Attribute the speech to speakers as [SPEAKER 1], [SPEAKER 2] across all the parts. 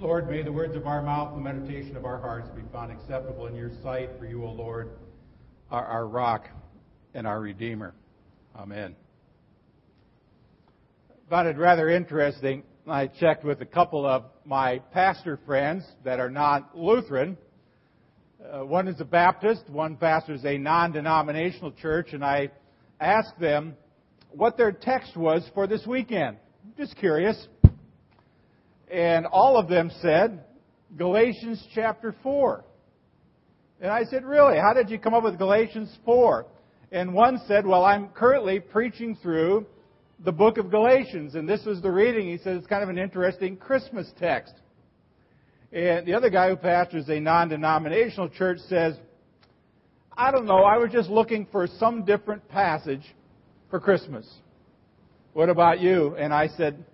[SPEAKER 1] Lord, may the words of our mouth and the meditation of our hearts be found acceptable in your sight, for you, O Lord, are our rock and our Redeemer. Amen. Found it rather interesting. I checked with a couple of my pastor friends that are not Lutheran. Uh, one is a Baptist, one pastors a non denominational church, and I asked them what their text was for this weekend. Just curious. And all of them said, Galatians chapter 4. And I said, Really? How did you come up with Galatians 4? And one said, Well, I'm currently preaching through the book of Galatians. And this was the reading. He said it's kind of an interesting Christmas text. And the other guy who pastors a non denominational church says, I don't know, I was just looking for some different passage for Christmas. What about you? And I said,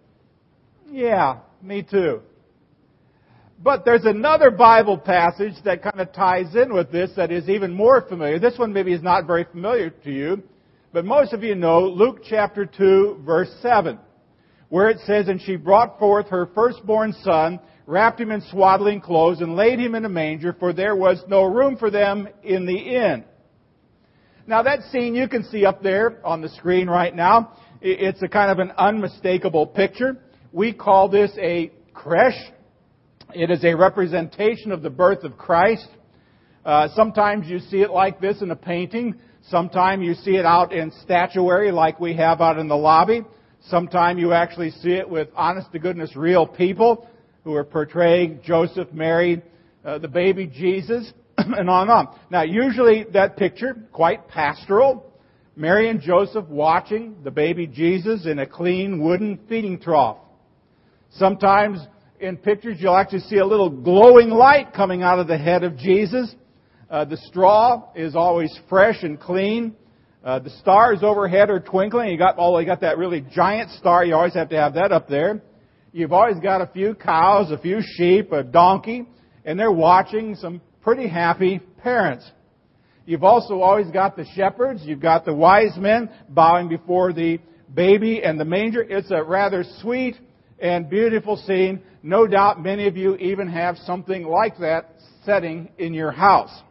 [SPEAKER 1] Yeah, me too. But there's another Bible passage that kind of ties in with this that is even more familiar. This one maybe is not very familiar to you, but most of you know Luke chapter 2 verse 7, where it says, And she brought forth her firstborn son, wrapped him in swaddling clothes, and laid him in a manger, for there was no room for them in the inn. Now that scene you can see up there on the screen right now. It's a kind of an unmistakable picture. We call this a creche. It is a representation of the birth of Christ. Uh, sometimes you see it like this in a painting. Sometimes you see it out in statuary like we have out in the lobby. Sometimes you actually see it with honest to goodness real people who are portraying Joseph, Mary, uh, the baby Jesus, and on and on. Now usually that picture, quite pastoral, Mary and Joseph watching the baby Jesus in a clean wooden feeding trough. Sometimes in pictures you'll actually see a little glowing light coming out of the head of Jesus. Uh, the straw is always fresh and clean. Uh, the stars overhead are twinkling. You got, oh, you got that really giant star. You always have to have that up there. You've always got a few cows, a few sheep, a donkey, and they're watching some pretty happy parents. You've also always got the shepherds. You've got the wise men bowing before the baby and the manger. It's a rather sweet and beautiful scene. No doubt many of you even have something like that setting in your house.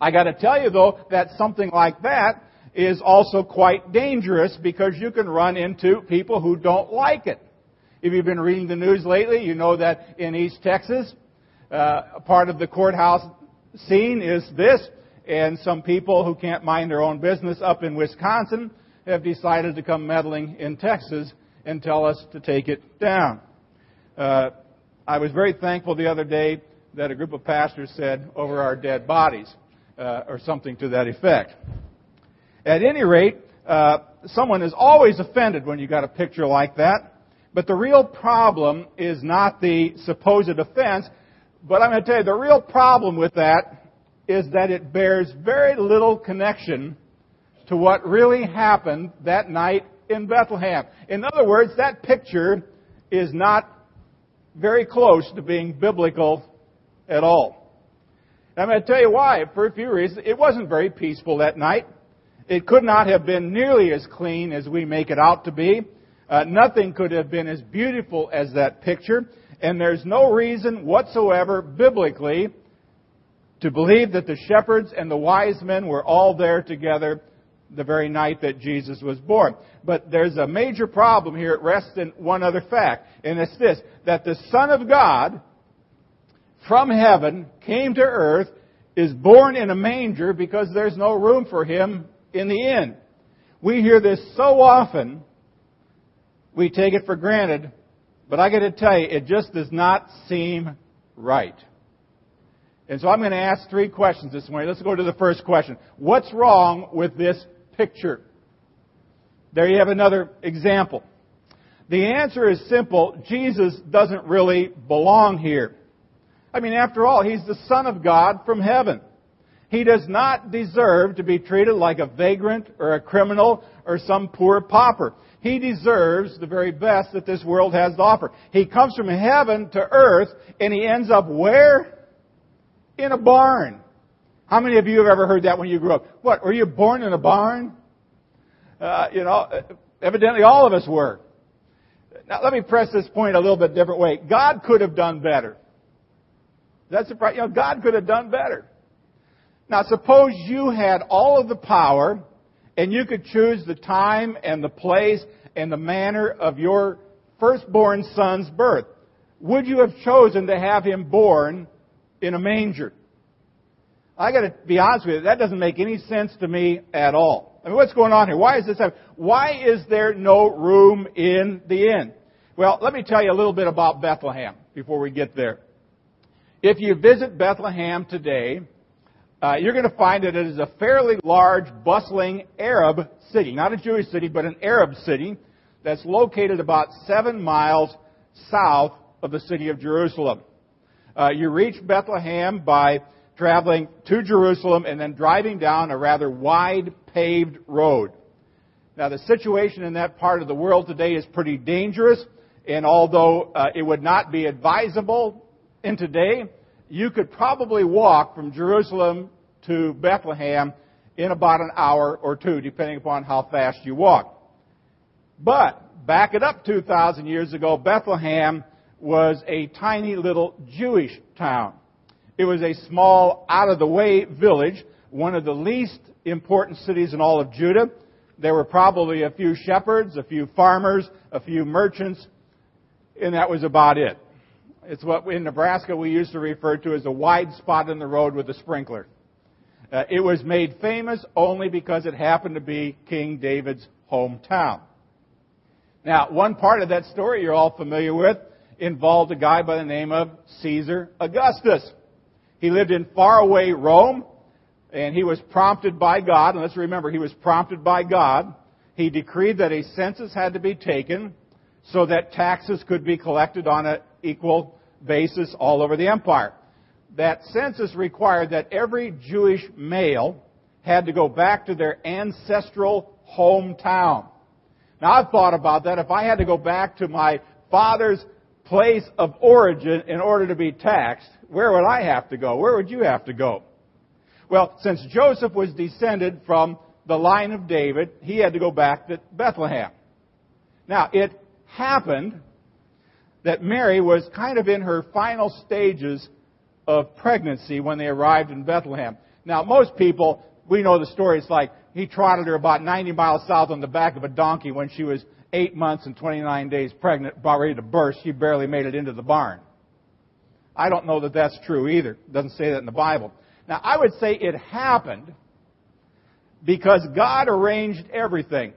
[SPEAKER 1] I gotta tell you though that something like that is also quite dangerous because you can run into people who don't like it. If you've been reading the news lately, you know that in East Texas, uh, part of the courthouse scene is this, and some people who can't mind their own business up in Wisconsin have decided to come meddling in Texas and tell us to take it down. Uh, I was very thankful the other day that a group of pastors said over our dead bodies, uh, or something to that effect. At any rate, uh, someone is always offended when you got a picture like that. But the real problem is not the supposed offense, but I'm going to tell you the real problem with that is that it bears very little connection to what really happened that night in Bethlehem. In other words, that picture is not very close to being biblical at all. I'm going to tell you why, for a few reasons. It wasn't very peaceful that night. It could not have been nearly as clean as we make it out to be. Uh, nothing could have been as beautiful as that picture. And there's no reason whatsoever biblically to believe that the shepherds and the wise men were all there together the very night that Jesus was born. But there's a major problem here. It rests in one other fact, and it's this, that the Son of God from heaven came to earth, is born in a manger because there's no room for him in the inn. We hear this so often, we take it for granted, but I got to tell you, it just does not seem right. And so I'm going to ask three questions this morning. Let's go to the first question. What's wrong with this picture? There you have another example. The answer is simple. Jesus doesn't really belong here. I mean, after all, he's the Son of God from heaven. He does not deserve to be treated like a vagrant or a criminal or some poor pauper. He deserves the very best that this world has to offer. He comes from heaven to earth and he ends up where? In a barn. How many of you have ever heard that when you grew up? What, were you born in a barn? Uh, you know, evidently all of us were. Now, let me press this point a little bit different way. God could have done better. That's the you know, God could have done better. Now, suppose you had all of the power and you could choose the time and the place and the manner of your firstborn son's birth. Would you have chosen to have him born in a manger? I got to be honest with you, that doesn't make any sense to me at all. I mean, what's going on here? Why is this happening? Why is there no room in the inn? Well, let me tell you a little bit about Bethlehem before we get there. If you visit Bethlehem today, uh, you're going to find that it is a fairly large, bustling Arab city. Not a Jewish city, but an Arab city that's located about seven miles south of the city of Jerusalem. Uh, you reach Bethlehem by traveling to Jerusalem and then driving down a rather wide paved road. Now, the situation in that part of the world today is pretty dangerous, and although uh, it would not be advisable in today, you could probably walk from Jerusalem to Bethlehem in about an hour or two, depending upon how fast you walk. But back it up 2,000 years ago, Bethlehem was a tiny little Jewish town. It was a small, out of the way village, one of the least important cities in all of Judah. There were probably a few shepherds, a few farmers, a few merchants, and that was about it. It's what in Nebraska we used to refer to as a wide spot in the road with a sprinkler. Uh, it was made famous only because it happened to be King David's hometown. Now, one part of that story you're all familiar with involved a guy by the name of Caesar Augustus. He lived in faraway Rome, and he was prompted by God, and let's remember, he was prompted by God. He decreed that a census had to be taken so that taxes could be collected on an equal basis all over the empire. That census required that every Jewish male had to go back to their ancestral hometown. Now I've thought about that. If I had to go back to my father's place of origin in order to be taxed, where would I have to go? Where would you have to go? Well, since Joseph was descended from the line of David, he had to go back to Bethlehem. Now, it happened that Mary was kind of in her final stages of pregnancy when they arrived in Bethlehem. Now, most people, we know the story. It's like he trotted her about 90 miles south on the back of a donkey when she was eight months and 29 days pregnant, about ready to burst. She barely made it into the barn. I don't know that that's true either. It doesn't say that in the Bible. Now, I would say it happened because God arranged everything.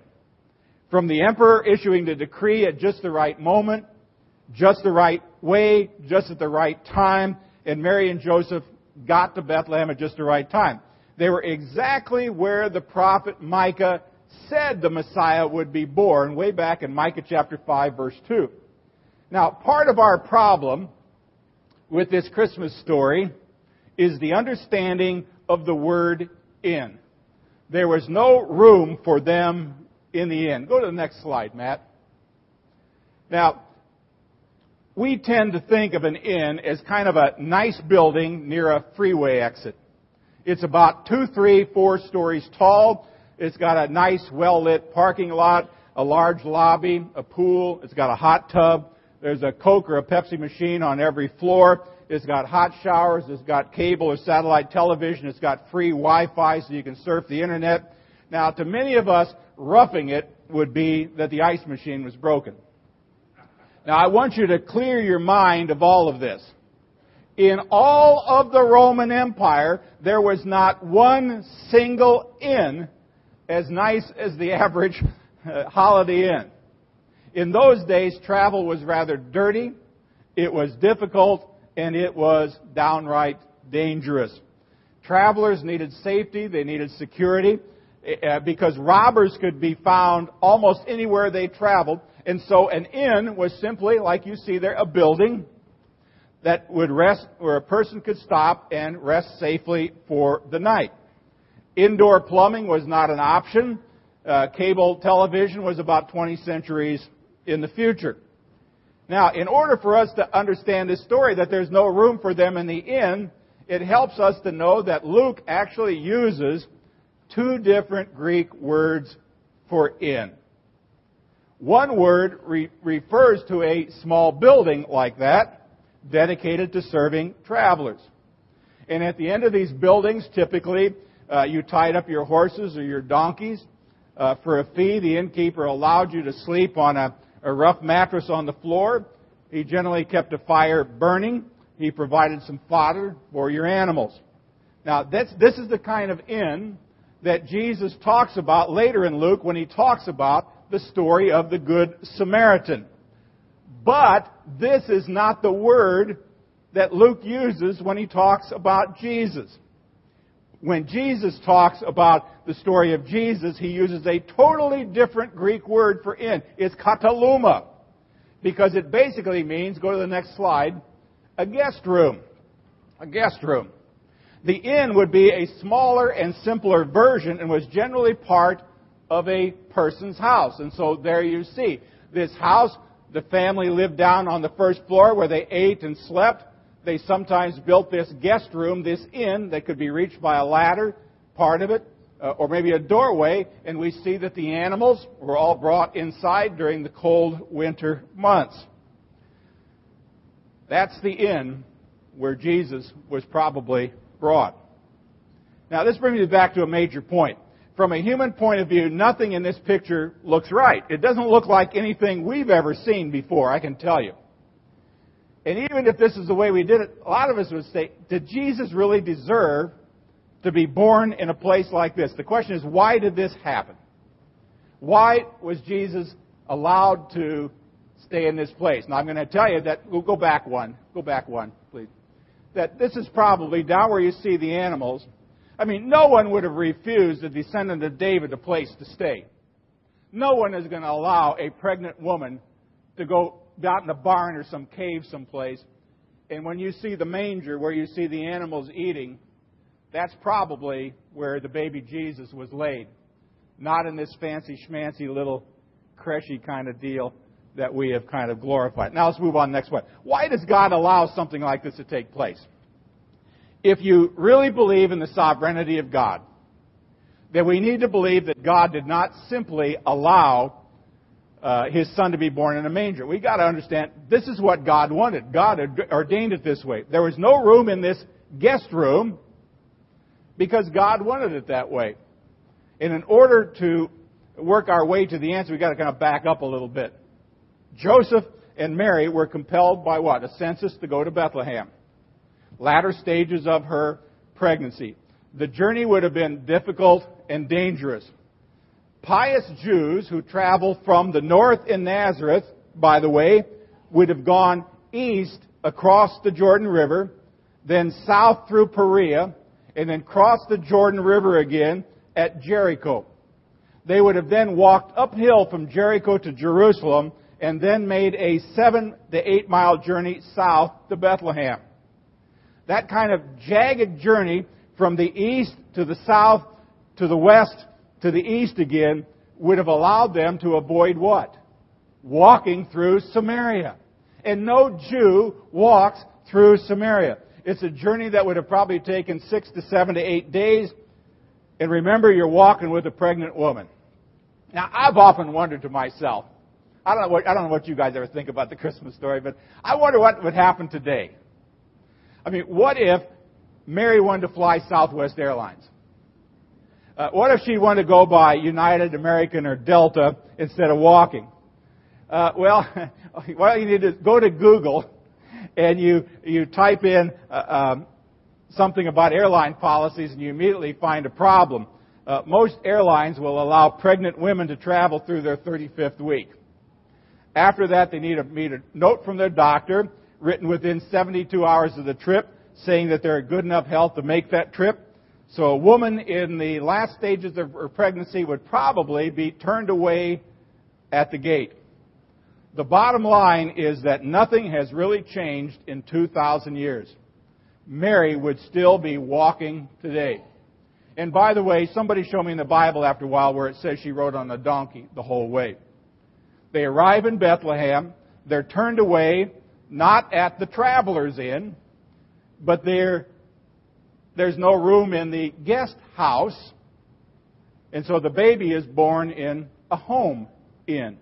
[SPEAKER 1] From the emperor issuing the decree at just the right moment, just the right way, just at the right time, and Mary and Joseph got to Bethlehem at just the right time. They were exactly where the prophet Micah said the Messiah would be born, way back in Micah chapter 5, verse 2. Now, part of our problem with this Christmas story is the understanding of the word inn. There was no room for them in the inn. Go to the next slide, Matt. Now, we tend to think of an inn as kind of a nice building near a freeway exit. It's about two, three, four stories tall. It's got a nice, well-lit parking lot, a large lobby, a pool. It's got a hot tub. There's a Coke or a Pepsi machine on every floor. It's got hot showers. It's got cable or satellite television. It's got free Wi-Fi so you can surf the internet. Now, to many of us, roughing it would be that the ice machine was broken. Now, I want you to clear your mind of all of this. In all of the Roman Empire, there was not one single inn as nice as the average uh, Holiday Inn. In those days, travel was rather dirty, it was difficult, and it was downright dangerous. Travelers needed safety, they needed security, uh, because robbers could be found almost anywhere they traveled. And so an inn was simply, like you see there, a building that would rest, where a person could stop and rest safely for the night. Indoor plumbing was not an option. Uh, cable television was about 20 centuries in the future. Now, in order for us to understand this story, that there's no room for them in the inn, it helps us to know that Luke actually uses two different Greek words for inn. One word re- refers to a small building like that, dedicated to serving travelers. And at the end of these buildings, typically, uh, you tied up your horses or your donkeys. Uh, for a fee, the innkeeper allowed you to sleep on a, a rough mattress on the floor. He generally kept a fire burning. He provided some fodder for your animals. Now, this, this is the kind of inn that Jesus talks about later in Luke when he talks about the story of the Good Samaritan. But this is not the word that Luke uses when he talks about Jesus. When Jesus talks about the story of Jesus, he uses a totally different Greek word for inn. It's kataluma. Because it basically means, go to the next slide, a guest room. A guest room. The inn would be a smaller and simpler version and was generally part of a person's house. And so there you see. This house, the family lived down on the first floor where they ate and slept. They sometimes built this guest room, this inn that could be reached by a ladder, part of it, uh, or maybe a doorway, and we see that the animals were all brought inside during the cold winter months. That's the inn where Jesus was probably brought. Now, this brings me back to a major point. From a human point of view, nothing in this picture looks right. It doesn't look like anything we've ever seen before, I can tell you. And even if this is the way we did it, a lot of us would say, did Jesus really deserve to be born in a place like this? The question is, why did this happen? Why was Jesus allowed to stay in this place? Now, I'm going to tell you that, we'll go back one. Go back one, please that this is probably down where you see the animals. I mean, no one would have refused a descendant of David a place to stay. No one is going to allow a pregnant woman to go out in a barn or some cave someplace. And when you see the manger where you see the animals eating, that's probably where the baby Jesus was laid. Not in this fancy schmancy little creshy kind of deal that we have kind of glorified. Now let's move on next one. Why does God allow something like this to take place? If you really believe in the sovereignty of God, then we need to believe that God did not simply allow uh, his son to be born in a manger. We got to understand this is what God wanted. God ordained it this way. There was no room in this guest room because God wanted it that way. And in order to work our way to the answer, we got to kind of back up a little bit. Joseph and Mary were compelled by what? A census to go to Bethlehem. Latter stages of her pregnancy. The journey would have been difficult and dangerous. Pious Jews who traveled from the north in Nazareth, by the way, would have gone east across the Jordan River, then south through Perea, and then crossed the Jordan River again at Jericho. They would have then walked uphill from Jericho to Jerusalem and then made a seven to eight mile journey south to Bethlehem. That kind of jagged journey from the east to the south to the west to the east again would have allowed them to avoid what? Walking through Samaria. And no Jew walks through Samaria. It's a journey that would have probably taken six to seven to eight days. And remember, you're walking with a pregnant woman. Now, I've often wondered to myself, I don't know what, I don't know what you guys ever think about the Christmas story, but I wonder what would happen today. I mean, what if Mary wanted to fly Southwest Airlines? Uh, what if she wanted to go by United, American, or Delta instead of walking? Uh, well, well, you need to go to Google and you you type in uh, um, something about airline policies, and you immediately find a problem. Uh, most airlines will allow pregnant women to travel through their 35th week. After that, they need a, need a note from their doctor written within 72 hours of the trip saying that they're in good enough health to make that trip. So a woman in the last stages of her pregnancy would probably be turned away at the gate. The bottom line is that nothing has really changed in 2,000 years. Mary would still be walking today. And by the way, somebody showed me in the Bible after a while where it says she rode on a donkey the whole way. They arrive in Bethlehem. They're turned away, not at the traveler's inn, but there's no room in the guest house. And so the baby is born in a home inn.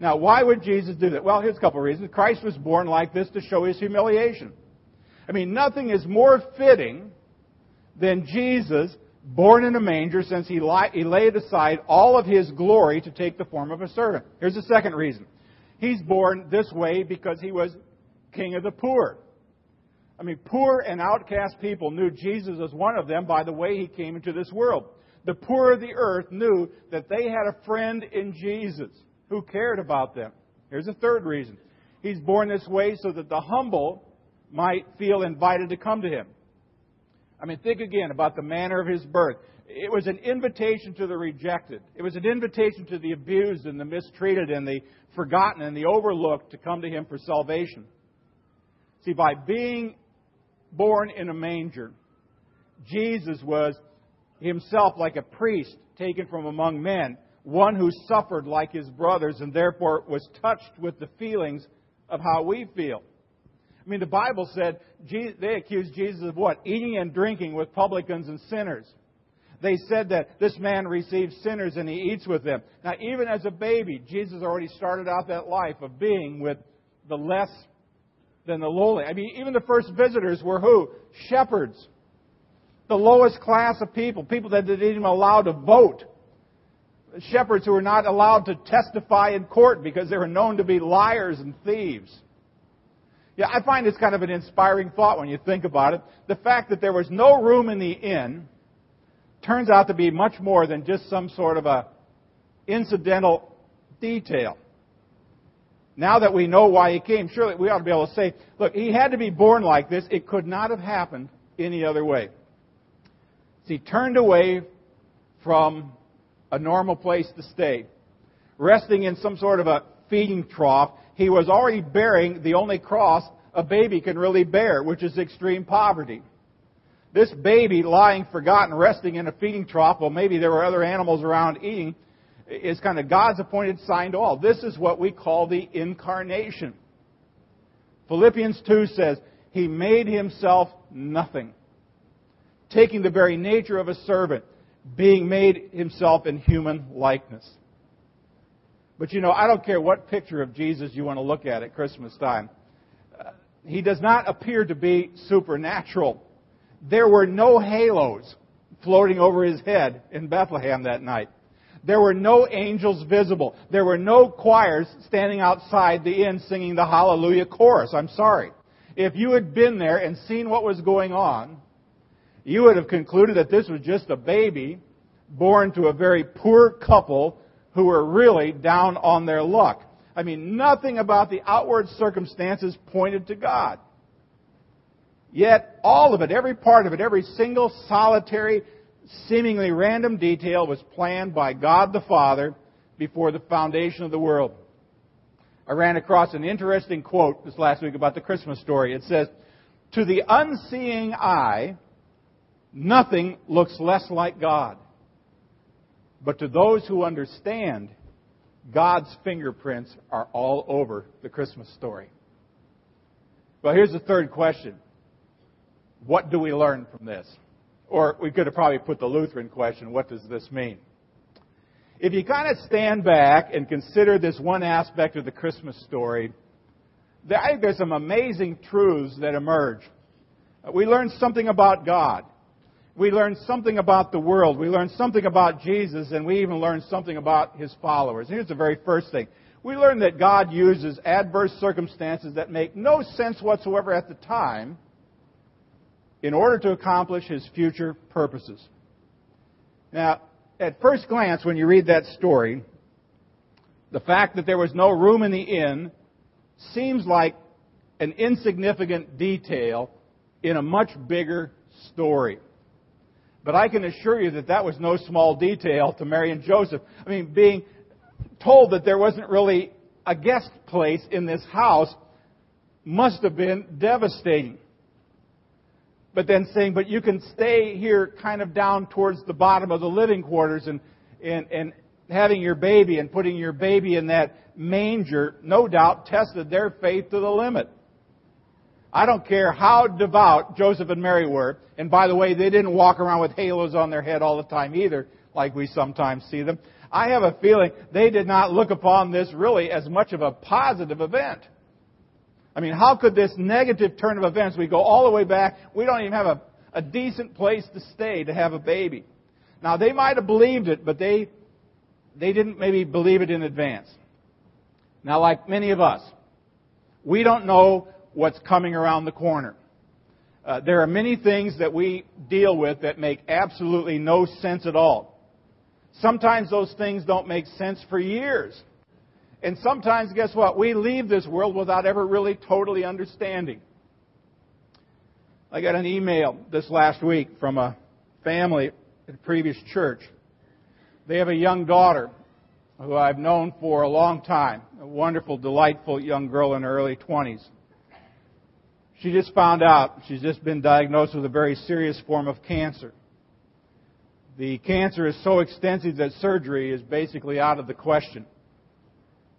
[SPEAKER 1] Now, why would Jesus do that? Well, here's a couple of reasons. Christ was born like this to show his humiliation. I mean, nothing is more fitting than Jesus born in a manger since he, he laid aside all of his glory to take the form of a servant. Here's the second reason. He's born this way because he was king of the poor. I mean, poor and outcast people knew Jesus as one of them by the way he came into this world. The poor of the earth knew that they had a friend in Jesus who cared about them. Here's a third reason. He's born this way so that the humble might feel invited to come to him. I mean, think again about the manner of his birth. It was an invitation to the rejected. It was an invitation to the abused and the mistreated and the forgotten and the overlooked to come to him for salvation. See, by being born in a manger, Jesus was himself like a priest taken from among men, one who suffered like his brothers and therefore was touched with the feelings of how we feel. I mean, the Bible said they accused Jesus of what? Eating and drinking with publicans and sinners. They said that this man receives sinners and he eats with them. Now, even as a baby, Jesus already started out that life of being with the less than the lowly. I mean, even the first visitors were who? Shepherds. The lowest class of people, people that didn't even allow to vote. Shepherds who were not allowed to testify in court because they were known to be liars and thieves. Yeah, I find it's kind of an inspiring thought when you think about it. The fact that there was no room in the inn turns out to be much more than just some sort of a incidental detail. Now that we know why he came, surely we ought to be able to say, look, he had to be born like this. It could not have happened any other way. He turned away from a normal place to stay, resting in some sort of a feeding trough he was already bearing the only cross a baby can really bear, which is extreme poverty. This baby lying forgotten, resting in a feeding trough, well, maybe there were other animals around eating, is kind of God's appointed sign to all. This is what we call the incarnation. Philippians 2 says, He made Himself nothing, taking the very nature of a servant, being made Himself in human likeness. But you know, I don't care what picture of Jesus you want to look at at Christmas time. Uh, he does not appear to be supernatural. There were no halos floating over his head in Bethlehem that night. There were no angels visible. There were no choirs standing outside the inn singing the Hallelujah chorus. I'm sorry. If you had been there and seen what was going on, you would have concluded that this was just a baby born to a very poor couple who were really down on their luck. I mean, nothing about the outward circumstances pointed to God. Yet, all of it, every part of it, every single solitary, seemingly random detail was planned by God the Father before the foundation of the world. I ran across an interesting quote this last week about the Christmas story. It says, To the unseeing eye, nothing looks less like God. But to those who understand, God's fingerprints are all over the Christmas story. Well, here's the third question. What do we learn from this? Or we could have probably put the Lutheran question, what does this mean? If you kind of stand back and consider this one aspect of the Christmas story, I think there's some amazing truths that emerge. We learn something about God we learn something about the world. We learn something about Jesus, and we even learn something about his followers. Here's the very first thing. We learn that God uses adverse circumstances that make no sense whatsoever at the time in order to accomplish his future purposes. Now, at first glance, when you read that story, the fact that there was no room in the inn seems like an insignificant detail in a much bigger story. But I can assure you that that was no small detail to Mary and Joseph. I mean, being told that there wasn't really a guest place in this house must have been devastating. But then saying, but you can stay here kind of down towards the bottom of the living quarters and, and, and having your baby and putting your baby in that manger, no doubt tested their faith to the limit. I don't care how devout Joseph and Mary were. And by the way, they didn't walk around with halos on their head all the time either, like we sometimes see them. I have a feeling they did not look upon this really as much of a positive event. I mean, how could this negative turn of events, we go all the way back, we don't even have a, a decent place to stay to have a baby. Now, they might have believed it, but they, they didn't maybe believe it in advance. Now, like many of us, we don't know what's coming around the corner. Uh, there are many things that we deal with that make absolutely no sense at all. Sometimes those things don't make sense for years. And sometimes, guess what? We leave this world without ever really totally understanding. I got an email this last week from a family at a previous church. They have a young daughter who I've known for a long time, a wonderful, delightful young girl in her early 20s. She just found out she's just been diagnosed with a very serious form of cancer. The cancer is so extensive that surgery is basically out of the question.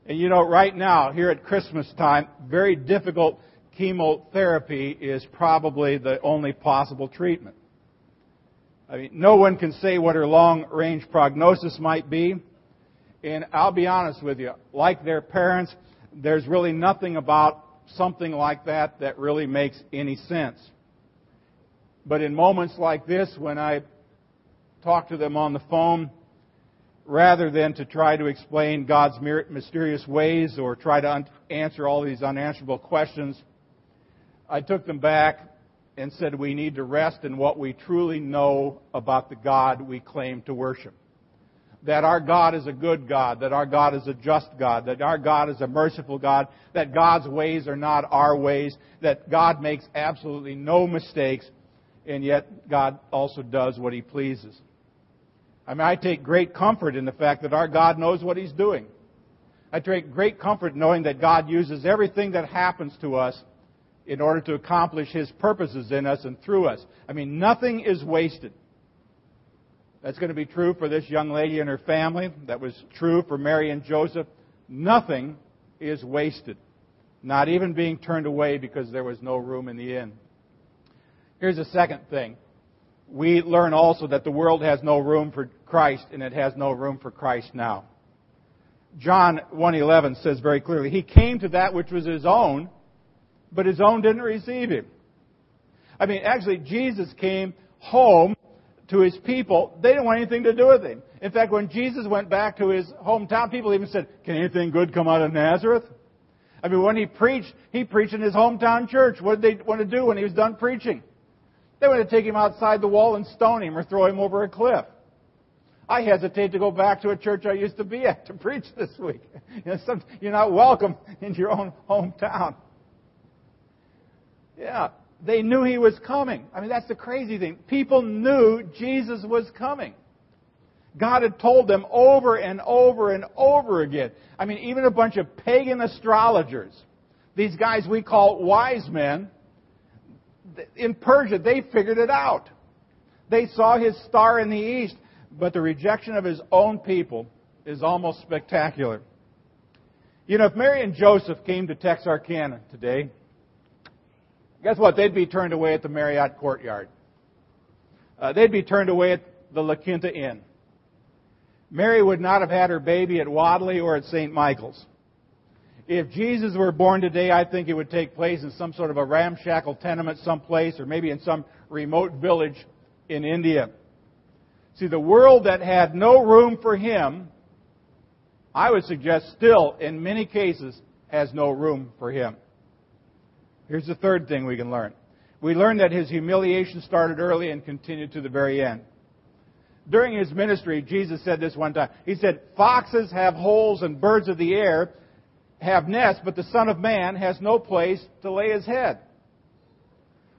[SPEAKER 1] And you know, right now, here at Christmas time, very difficult chemotherapy is probably the only possible treatment. I mean, no one can say what her long range prognosis might be. And I'll be honest with you, like their parents, there's really nothing about something like that that really makes any sense. But in moments like this, when I talk to them on the phone, rather than to try to explain God's mysterious ways or try to answer all these unanswerable questions, I took them back and said we need to rest in what we truly know about the God we claim to worship that our God is a good God, that our God is a just God, that our God is a merciful God, that God's ways are not our ways, that God makes absolutely no mistakes, and yet God also does what He pleases. I mean, I take great comfort in the fact that our God knows what He's doing. I take great comfort knowing that God uses everything that happens to us in order to accomplish His purposes in us and through us. I mean, nothing is wasted. That's going to be true for this young lady and her family. That was true for Mary and Joseph. Nothing is wasted. Not even being turned away because there was no room in the inn. Here's a second thing. We learn also that the world has no room for Christ and it has no room for Christ now. John 1:11 says very clearly, he came to that which was his own, but his own didn't receive him. I mean, actually Jesus came home to his people, they didn't want anything to do with him. In fact, when Jesus went back to his hometown, people even said, Can anything good come out of Nazareth? I mean, when he preached, he preached in his hometown church. What did they want to do when he was done preaching? They wanted to take him outside the wall and stone him or throw him over a cliff. I hesitate to go back to a church I used to be at to preach this week. You know, some, you're not welcome in your own hometown. Yeah, they knew he was coming. I mean, that's the crazy thing. People knew Jesus was coming. God had told them over and over and over again. I mean, even a bunch of pagan astrologers, these guys we call wise men, in Persia, they figured it out. They saw his star in the east, but the rejection of his own people is almost spectacular. You know, if Mary and Joseph came to Texarkana today, Guess what? They'd be turned away at the Marriott courtyard. Uh, they'd be turned away at the La Quinta Inn. Mary would not have had her baby at Wadley or at St. Michael's. If Jesus were born today, I think it would take place in some sort of a ramshackle tenement someplace or maybe in some remote village in India. See, the world that had no room for him, I would suggest still, in many cases, has no room for him. Here's the third thing we can learn. We learn that his humiliation started early and continued to the very end. During his ministry, Jesus said this one time. He said, Foxes have holes and birds of the air have nests, but the Son of Man has no place to lay his head.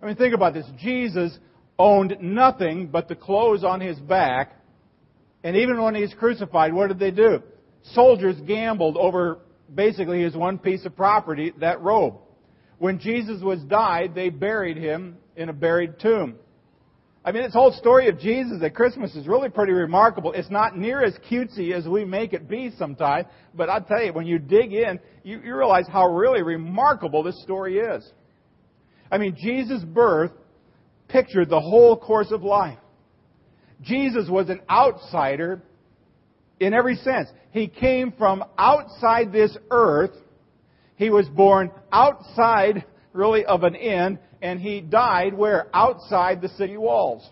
[SPEAKER 1] I mean, think about this. Jesus owned nothing but the clothes on his back. And even when he's crucified, what did they do? Soldiers gambled over basically his one piece of property, that robe. When Jesus was died, they buried him in a buried tomb. I mean, this whole story of Jesus at Christmas is really pretty remarkable. It's not near as cutesy as we make it be sometimes, but I'll tell you, when you dig in, you, you realize how really remarkable this story is. I mean, Jesus' birth pictured the whole course of life. Jesus was an outsider in every sense. He came from outside this earth. He was born outside, really, of an inn, and he died where? Outside the city walls.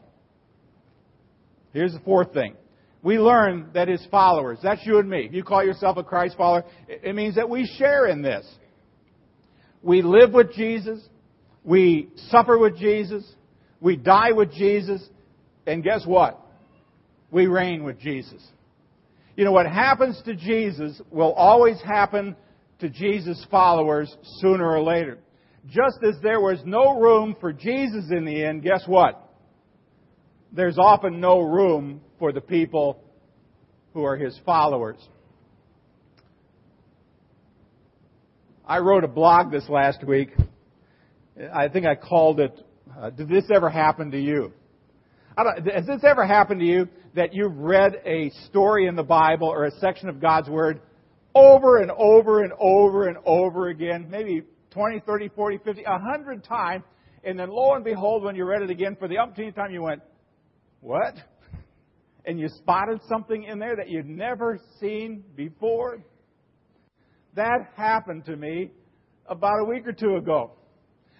[SPEAKER 1] Here's the fourth thing. We learn that his followers, that's you and me. If you call yourself a Christ follower, it means that we share in this. We live with Jesus. We suffer with Jesus. We die with Jesus. And guess what? We reign with Jesus. You know, what happens to Jesus will always happen to Jesus' followers sooner or later. Just as there was no room for Jesus in the end, guess what? There's often no room for the people who are his followers. I wrote a blog this last week. I think I called it, uh, Did this ever happen to you? has this ever happened to you that you've read a story in the Bible or a section of God's Word over and over and over and over again, maybe 20, 30, 40, 50, 100 times, and then lo and behold, when you read it again for the umpteenth time, you went, What? And you spotted something in there that you'd never seen before? That happened to me about a week or two ago.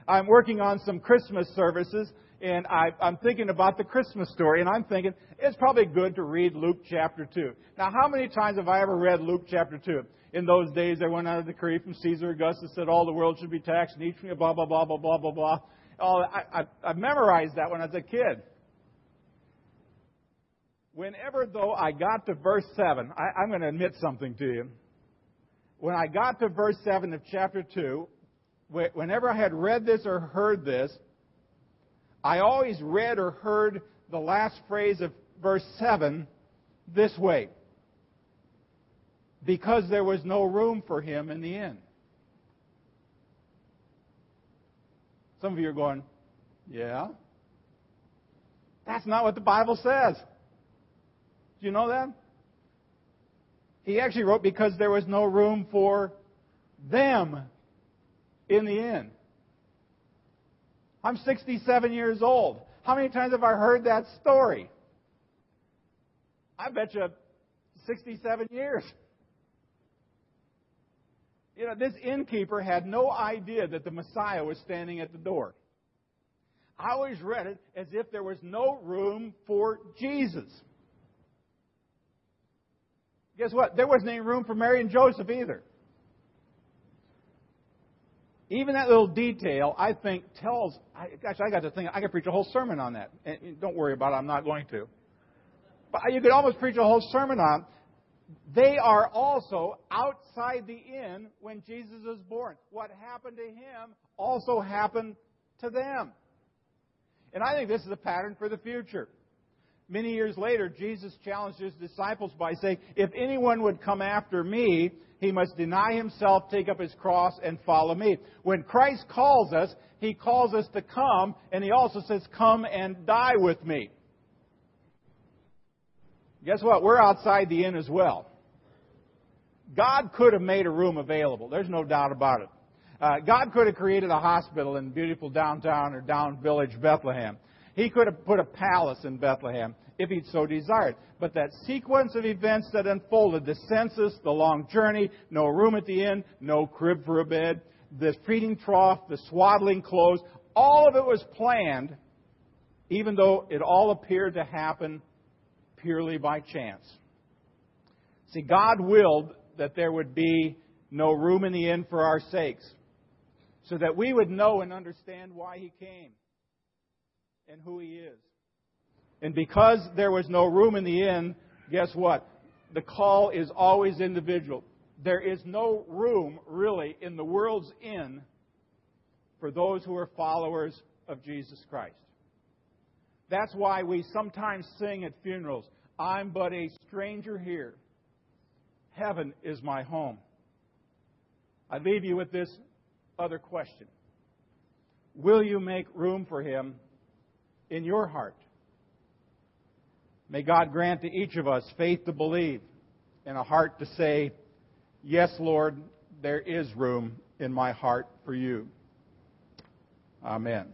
[SPEAKER 1] I'm working on some Christmas services, and I, am thinking about the Christmas story, and I'm thinking it's probably good to read Luke chapter 2. Now, how many times have I ever read Luke chapter 2? In those days, there went out a decree from Caesar Augustus that all the world should be taxed, and each blah, blah, blah, blah, blah, blah, blah. Oh, I, I, I memorized that when I was a kid. Whenever, though, I got to verse 7, I, I'm going to admit something to you. When I got to verse 7 of chapter 2, whenever I had read this or heard this, I always read or heard the last phrase of verse 7 this way because there was no room for him in the inn. Some of you are going, yeah? That's not what the Bible says. Do you know that? He actually wrote because there was no room for them in the inn. I'm 67 years old. How many times have I heard that story? I bet you 67 years. You know, this innkeeper had no idea that the Messiah was standing at the door. I always read it as if there was no room for Jesus. Guess what? There wasn't any room for Mary and Joseph either. Even that little detail, I think, tells. I, gosh, I got to think. I could preach a whole sermon on that. And don't worry about it. I'm not going to. But you could almost preach a whole sermon on. They are also outside the inn when Jesus was born. What happened to him also happened to them. And I think this is a pattern for the future. Many years later, Jesus challenged his disciples by saying, If anyone would come after me, he must deny himself, take up his cross, and follow me. When Christ calls us, he calls us to come, and he also says, Come and die with me. Guess what? We're outside the inn as well. God could have made a room available. There's no doubt about it. Uh, God could have created a hospital in beautiful downtown or down village Bethlehem. He could have put a palace in Bethlehem if he'd so desired. But that sequence of events that unfolded, the census, the long journey, no room at the inn, no crib for a bed, the feeding trough, the swaddling clothes, all of it was planned, even though it all appeared to happen purely by chance. See, God willed that there would be no room in the inn for our sakes, so that we would know and understand why He came and who He is. And because there was no room in the inn, guess what? The call is always individual. There is no room, really, in the world's inn for those who are followers of Jesus Christ. That's why we sometimes sing at funerals, I'm but a stranger here. Heaven is my home. I leave you with this other question Will you make room for him in your heart. May God grant to each of us faith to believe and a heart to say, Yes, Lord, there is room in my heart for you. Amen.